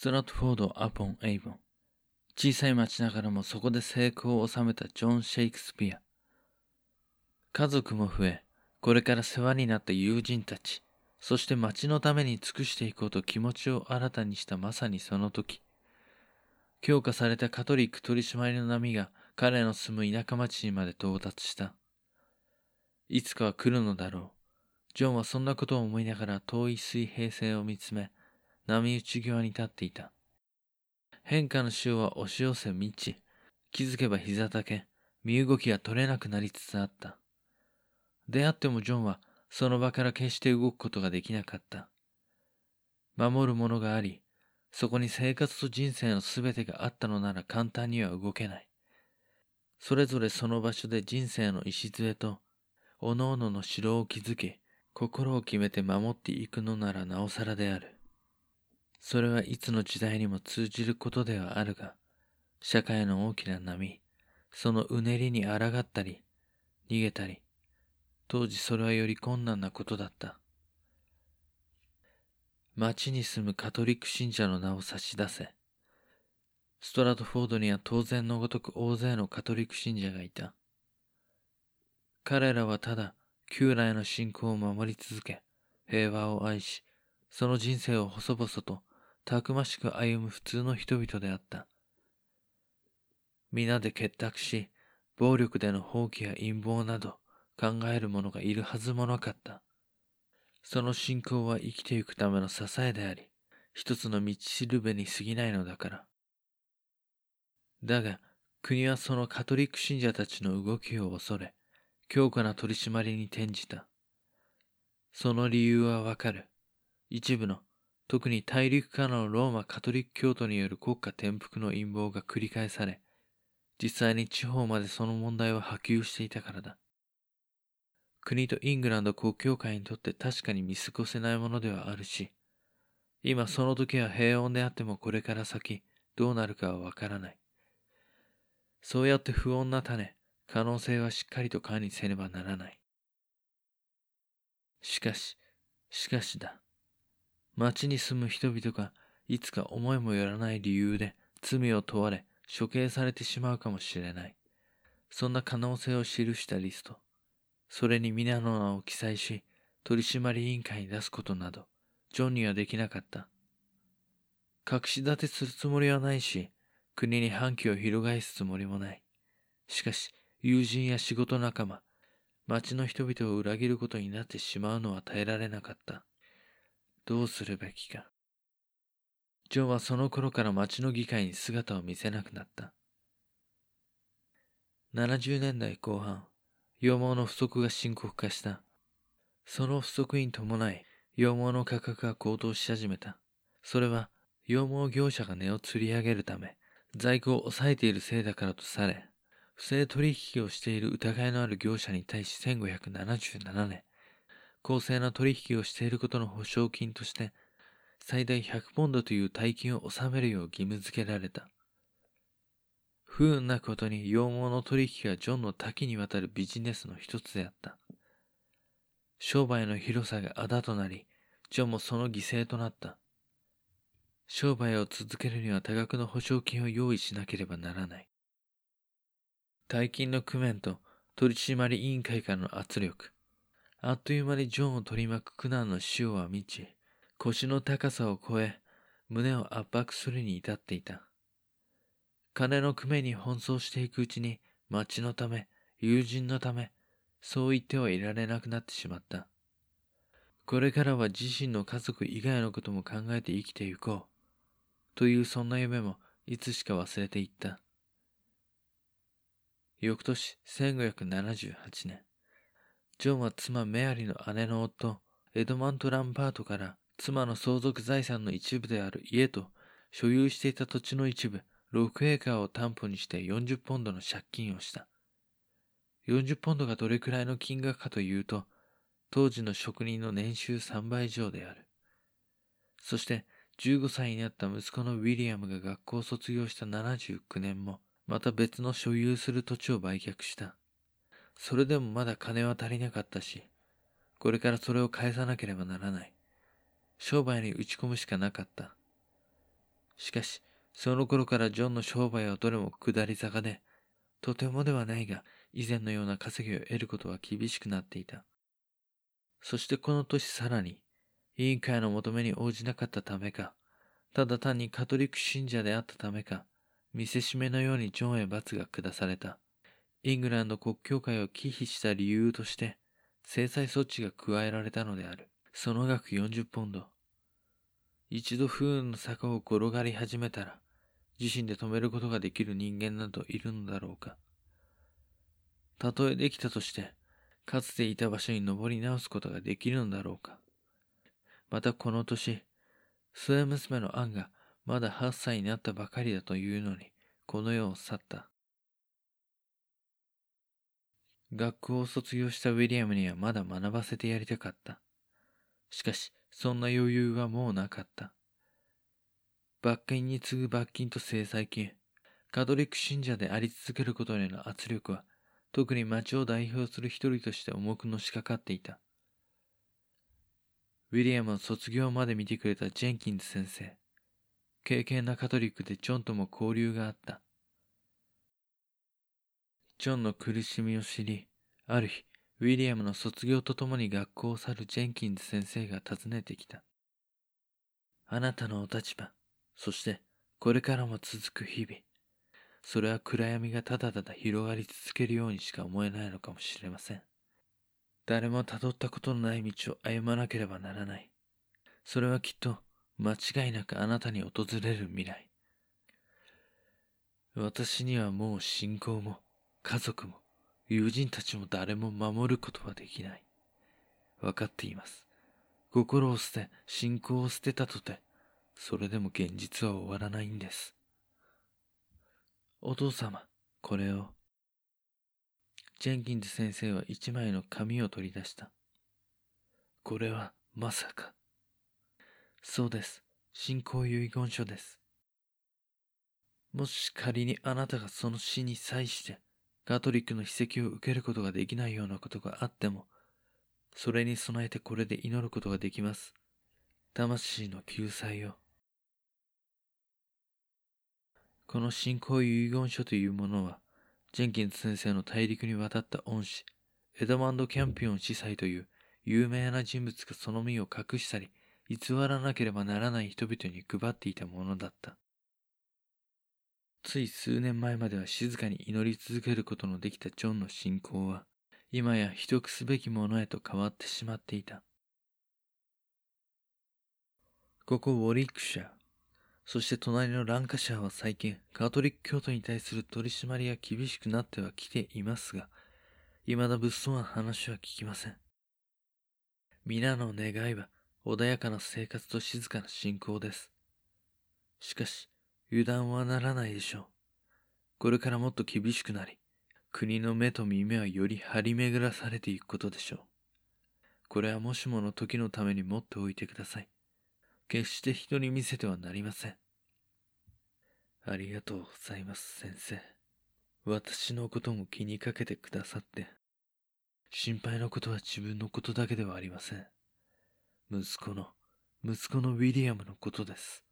ストラットフォード・アポン・エイボン。小さい町ながらもそこで成功を収めたジョン・シェイクスピア。家族も増え、これから世話になった友人たち、そして町のために尽くしていこうと気持ちを新たにしたまさにその時、強化されたカトリック取り締まりの波が彼の住む田舎町にまで到達した。いつかは来るのだろう。ジョンはそんなことを思いながら遠い水平線を見つめ、波打ち際に立っていた。変化の潮は押し寄せ満ち、気づけば膝丈、身動きが取れなくなりつつあった。出会ってもジョンはその場から決して動くことができなかった。守るものがあり、そこに生活と人生の全てがあったのなら簡単には動けない。それぞれその場所で人生の礎と、各々の城を築き、心を決めて守っていくのならなおさらである。それはいつの時代にも通じることではあるが、社会の大きな波、そのうねりに抗ったり、逃げたり、当時それはより困難なことだった。町に住むカトリック信者の名を差し出せ。ストラトフォードには当然のごとく大勢のカトリック信者がいた。彼らはただ旧来の信仰を守り続け、平和を愛し、その人生を細々とたくましく歩む普通の人々であった。皆で結託し、暴力での放棄や陰謀など考える者がいるはずもなかった。その信仰は生きていくための支えであり、一つの道しるべに過ぎないのだから。だが、国はそのカトリック信者たちの動きを恐れ、強固な取り締まりに転じた。その理由はわかる。一部の特に大陸からのローマカトリック教徒による国家転覆の陰謀が繰り返され、実際に地方までその問題は波及していたからだ。国とイングランド国教会にとって確かに見過ごせないものではあるし、今その時は平穏であってもこれから先どうなるかはわからない。そうやって不穏な種、可能性はしっかりと管理せねばならない。しかし、しかしだ。町に住む人々がいつか思いもよらない理由で罪を問われ処刑されてしまうかもしれない。そんな可能性を記したリスト。それに皆の名を記載し、取締委員会に出すことなど、ジョンにはできなかった。隠し立てするつもりはないし、国に反旗を翻すつもりもない。しかし、友人や仕事仲間、町の人々を裏切ることになってしまうのは耐えられなかった。どうするべきか。ジョンはその頃から町の議会に姿を見せなくなった。70年代後半、羊毛の不足が深刻化した。その不足に伴い、羊毛の価格が高騰し始めた。それは、羊毛業者が値を釣り上げるため、在庫を抑えているせいだからとされ、不正取引をしている疑いのある業者に対し1577年、公正な取引をしていることの保証金として、最大100ポンドという大金を納めるよう義務付けられた。不運なことに羊毛の取引がジョンの多岐にわたるビジネスの一つであった。商売の広さがあだとなり、ジョンもその犠牲となった。商売を続けるには多額の保証金を用意しなければならない。大金の工面と取締委員会からの圧力、あっという間にジョンを取り巻く苦難の潮は満ち、腰の高さを超え、胸を圧迫するに至っていた。金の工面に奔走していくうちに、町のため、友人のため、そう言ってはいられなくなってしまった。これからは自身の家族以外のことも考えて生きていこう。というそんな夢もいつしか忘れていった。翌年1578年、ジョンは妻メアリの姉の夫、エドマント・ランパートから妻の相続財産の一部である家と所有していた土地の一部、6エーカーを担保にして40ポンドの借金をした。40ポンドがどれくらいの金額かというと、当時の職人の年収3倍以上である。そして15歳になった息子のウィリアムが学校を卒業した79年も、また別の所有する土地を売却した。それでもまだ金は足りなかったし、これからそれを返さなければならない。商売に打ち込むしかなかった。しかし、その頃からジョンの商売はどれも下り坂で、とてもではないが、以前のような稼ぎを得ることは厳しくなっていた。そしてこの年さらに、委員会の求めに応じなかったためか、ただ単にカトリック信者であったためか、見せしめのようにジョンへ罰が下された。イングランド国教会を忌避した理由として、制裁措置が加えられたのである。その額40ポンド。一度不運の坂を転がり始めたら、自身で止めることができる人間などいるのだろうか。たとえできたとして、かつていた場所に登り直すことができるのだろうか。またこの年、末娘のアンがまだ8歳になったばかりだというのに、この世を去った。学校を卒業したウィリアムにはまだ学ばせてやりたかった。しかし、そんな余裕はもうなかった。罰金に次ぐ罰金と制裁金、カトリック信者であり続けることへの圧力は、特に町を代表する一人として重くのしかかっていた。ウィリアムを卒業まで見てくれたジェンキンズ先生。敬虔なカトリックでジョンとも交流があった。ジョンの苦しみを知り、ある日、ウィリアムの卒業とともに学校を去るジェンキンズ先生が訪ねてきた。あなたのお立場、そしてこれからも続く日々、それは暗闇がただただ広がり続けるようにしか思えないのかもしれません。誰も辿ったことのない道を歩まなければならない。それはきっと間違いなくあなたに訪れる未来。私にはもう信仰も家族も友人たちも誰も守ることはできない。わかっています。心を捨て、信仰を捨てたとて、それでも現実は終わらないんです。お父様、これを。ジェンキンズ先生は一枚の紙を取り出した。これはまさか。そうです。信仰遺言書です。もし仮にあなたがその死に際して、カトリックの秘跡を受けることができないようなことがあっても、それに備えてこれで祈ることができます。魂の救済を。この信仰遺言書というものは、ジェンキンズ先生の大陸に渡った恩師、エドマンド・キャンピオン司祭という有名な人物がその身を隠したり、偽らなければならない人々に配っていたものだった。つい数年前までは静かに祈り続けることのできたジョンの信仰は、今や秘匿すべきものへと変わってしまっていた。ここウォリックシャー、そして隣のランカシャーは最近、カトリック教徒に対する取り締まりが厳しくなってはきていますが、未だ物騒な話は聞きません。皆の願いは、穏やかな生活と静かな信仰です。しかし、油断はならないでしょう。これからもっと厳しくなり、国の目と耳はより張り巡らされていくことでしょう。これはもしもの時のために持っておいてください。決して人に見せてはなりません。ありがとうございます、先生。私のことも気にかけてくださって。心配なことは自分のことだけではありません。息子の、息子のウィリアムのことです。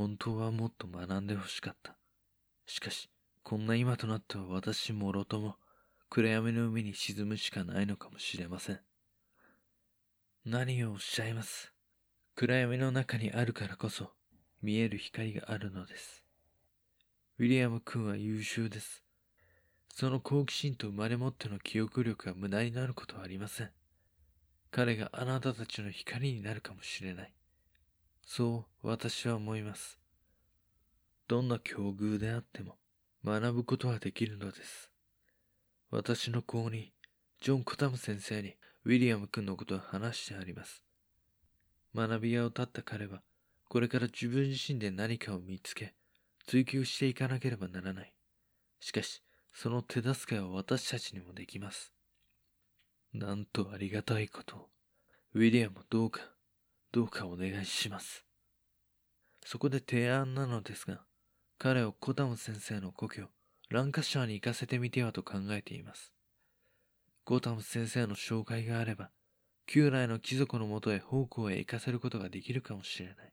本当はもっと学んでほしかった。しかし、こんな今となっては私もろとも暗闇の海に沈むしかないのかもしれません。何をおっしゃいます？暗闇の中にあるからこそ見える光があるのです。ウィリアム君は優秀です。その好奇心と生まれ持っての記憶力が無駄になることはありません。彼があなたたちの光になるかもしれない。そう私は思います。どんな境遇であっても学ぶことはできるのです。私の子にジョン・コタム先生にウィリアム君のことを話してあります。学び屋を立った彼はこれから自分自身で何かを見つけ追求していかなければならない。しかしその手助けは私たちにもできます。なんとありがたいことを。ウィリアムどうかどうかお願いします。そこで提案なのですが、彼をコタム先生の故郷、ランカシャーに行かせてみてはと考えています。コタム先生の紹介があれば、旧来の貴族のもとへ奉公へ行かせることができるかもしれない。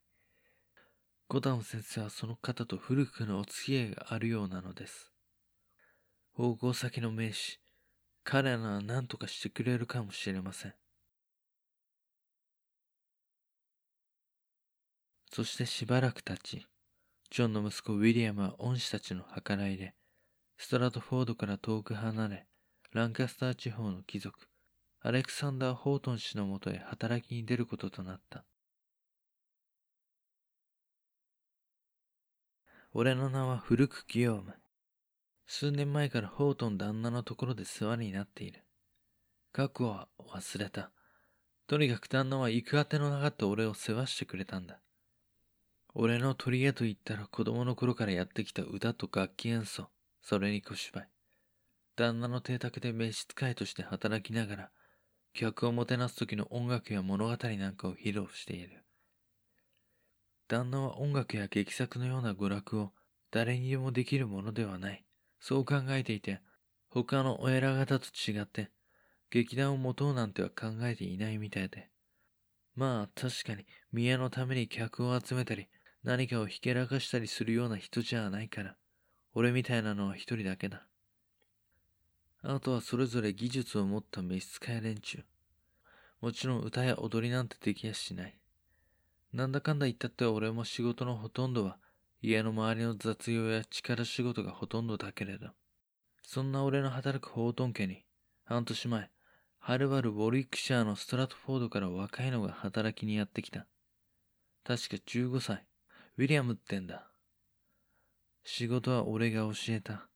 ゴダム先生はその方と古くのお付き合いがあるようなのです。奉公先の名士、彼らは何とかしてくれるかもしれません。そしてしばらく経ち、ジョンの息子ウィリアムは恩師たちの計らいで、ストラトフォードから遠く離れ、ランカスター地方の貴族、アレクサンダー・ホートン氏のもとへ働きに出ることとなった。俺の名は古くギヨーム。数年前からホートン旦那のところで世話になっている。過去は忘れた。とにかく旦那は行くあてのなかった俺を世話してくれたんだ。俺の取り柄と言ったら子供の頃からやってきた歌と楽器演奏、それに小芝居。旦那の邸宅で召使いとして働きながら、客をもてなす時の音楽や物語なんかを披露している。旦那は音楽や劇作のような娯楽を誰にでもできるものではない。そう考えていて、他のお偉方と違って、劇団を持とうなんては考えていないみたいで。まあ確かに宮のために客を集めたり、何かをひけらかしたりするような人じゃないから、俺みたいなのは一人だけだ。あとはそれぞれ技術を持った召使い連中。もちろん歌や踊りなんてできやしない。なんだかんだ言ったって俺も仕事のほとんどは家の周りの雑用や力仕事がほとんどだけれど。そんな俺の働くホートン家に半年前、はるばるウォリックシャーのストラトフォードから若いのが働きにやってきた。確か15歳。ウィリアムってんだ。仕事は俺が教えた。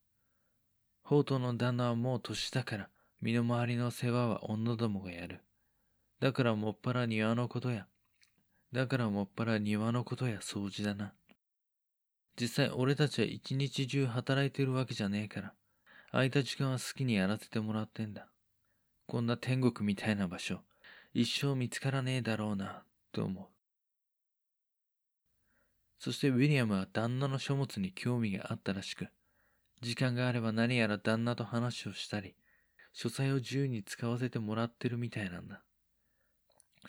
ホートの旦那はもう年だから、身の回りの世話は女どもがやる。だからもっぱら庭のことや、だからもっぱら庭のことや掃除だな。実際俺たちは一日中働いてるわけじゃねえから、空いた時間は好きにやらせてもらってんだ。こんな天国みたいな場所、一生見つからねえだろうな、と思う。そしてウィリアムは旦那の書物に興味があったらしく、時間があれば何やら旦那と話をしたり、書斎を自由に使わせてもらってるみたいなんだ。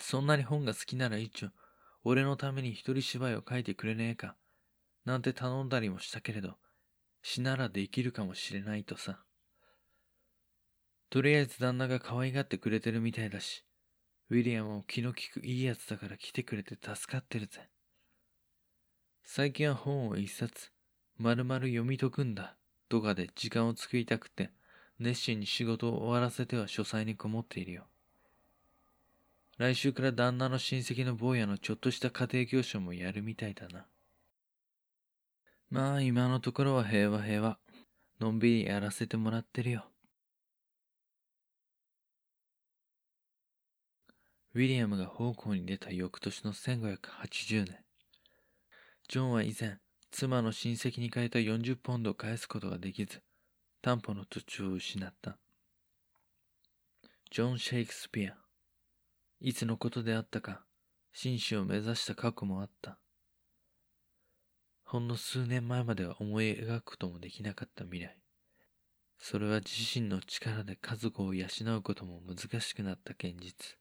そんなに本が好きなら一応、俺のために一人芝居を書いてくれねえか、なんて頼んだりもしたけれど、死ならできるかもしれないとさ。とりあえず旦那が可愛がってくれてるみたいだし、ウィリアムも気の利くいいやつだから来てくれて助かってるぜ。最近は本を一冊、丸々読み解くんだ、とかで時間を作りたくて、熱心に仕事を終わらせては書斎にこもっているよ。来週から旦那の親戚の坊やのちょっとした家庭教師もやるみたいだな。まあ今のところは平和平和。のんびりやらせてもらってるよ。ウィリアムが奉公に出た翌年の1580年。ジョンは以前、妻の親戚に変えた40ポンドを返すことができず、担保の土地を失った。ジョン・シェイクスピア。いつのことであったか、紳士を目指した過去もあった。ほんの数年前までは思い描くこともできなかった未来。それは自身の力で家族を養うことも難しくなった現実。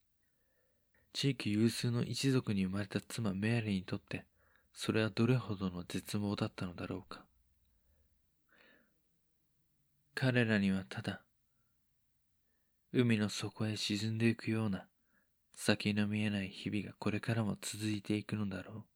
地域有数の一族に生まれた妻メアリーにとって、それはどれほどの絶望だったのだろうか。彼らにはただ、海の底へ沈んでいくような先の見えない日々がこれからも続いていくのだろう。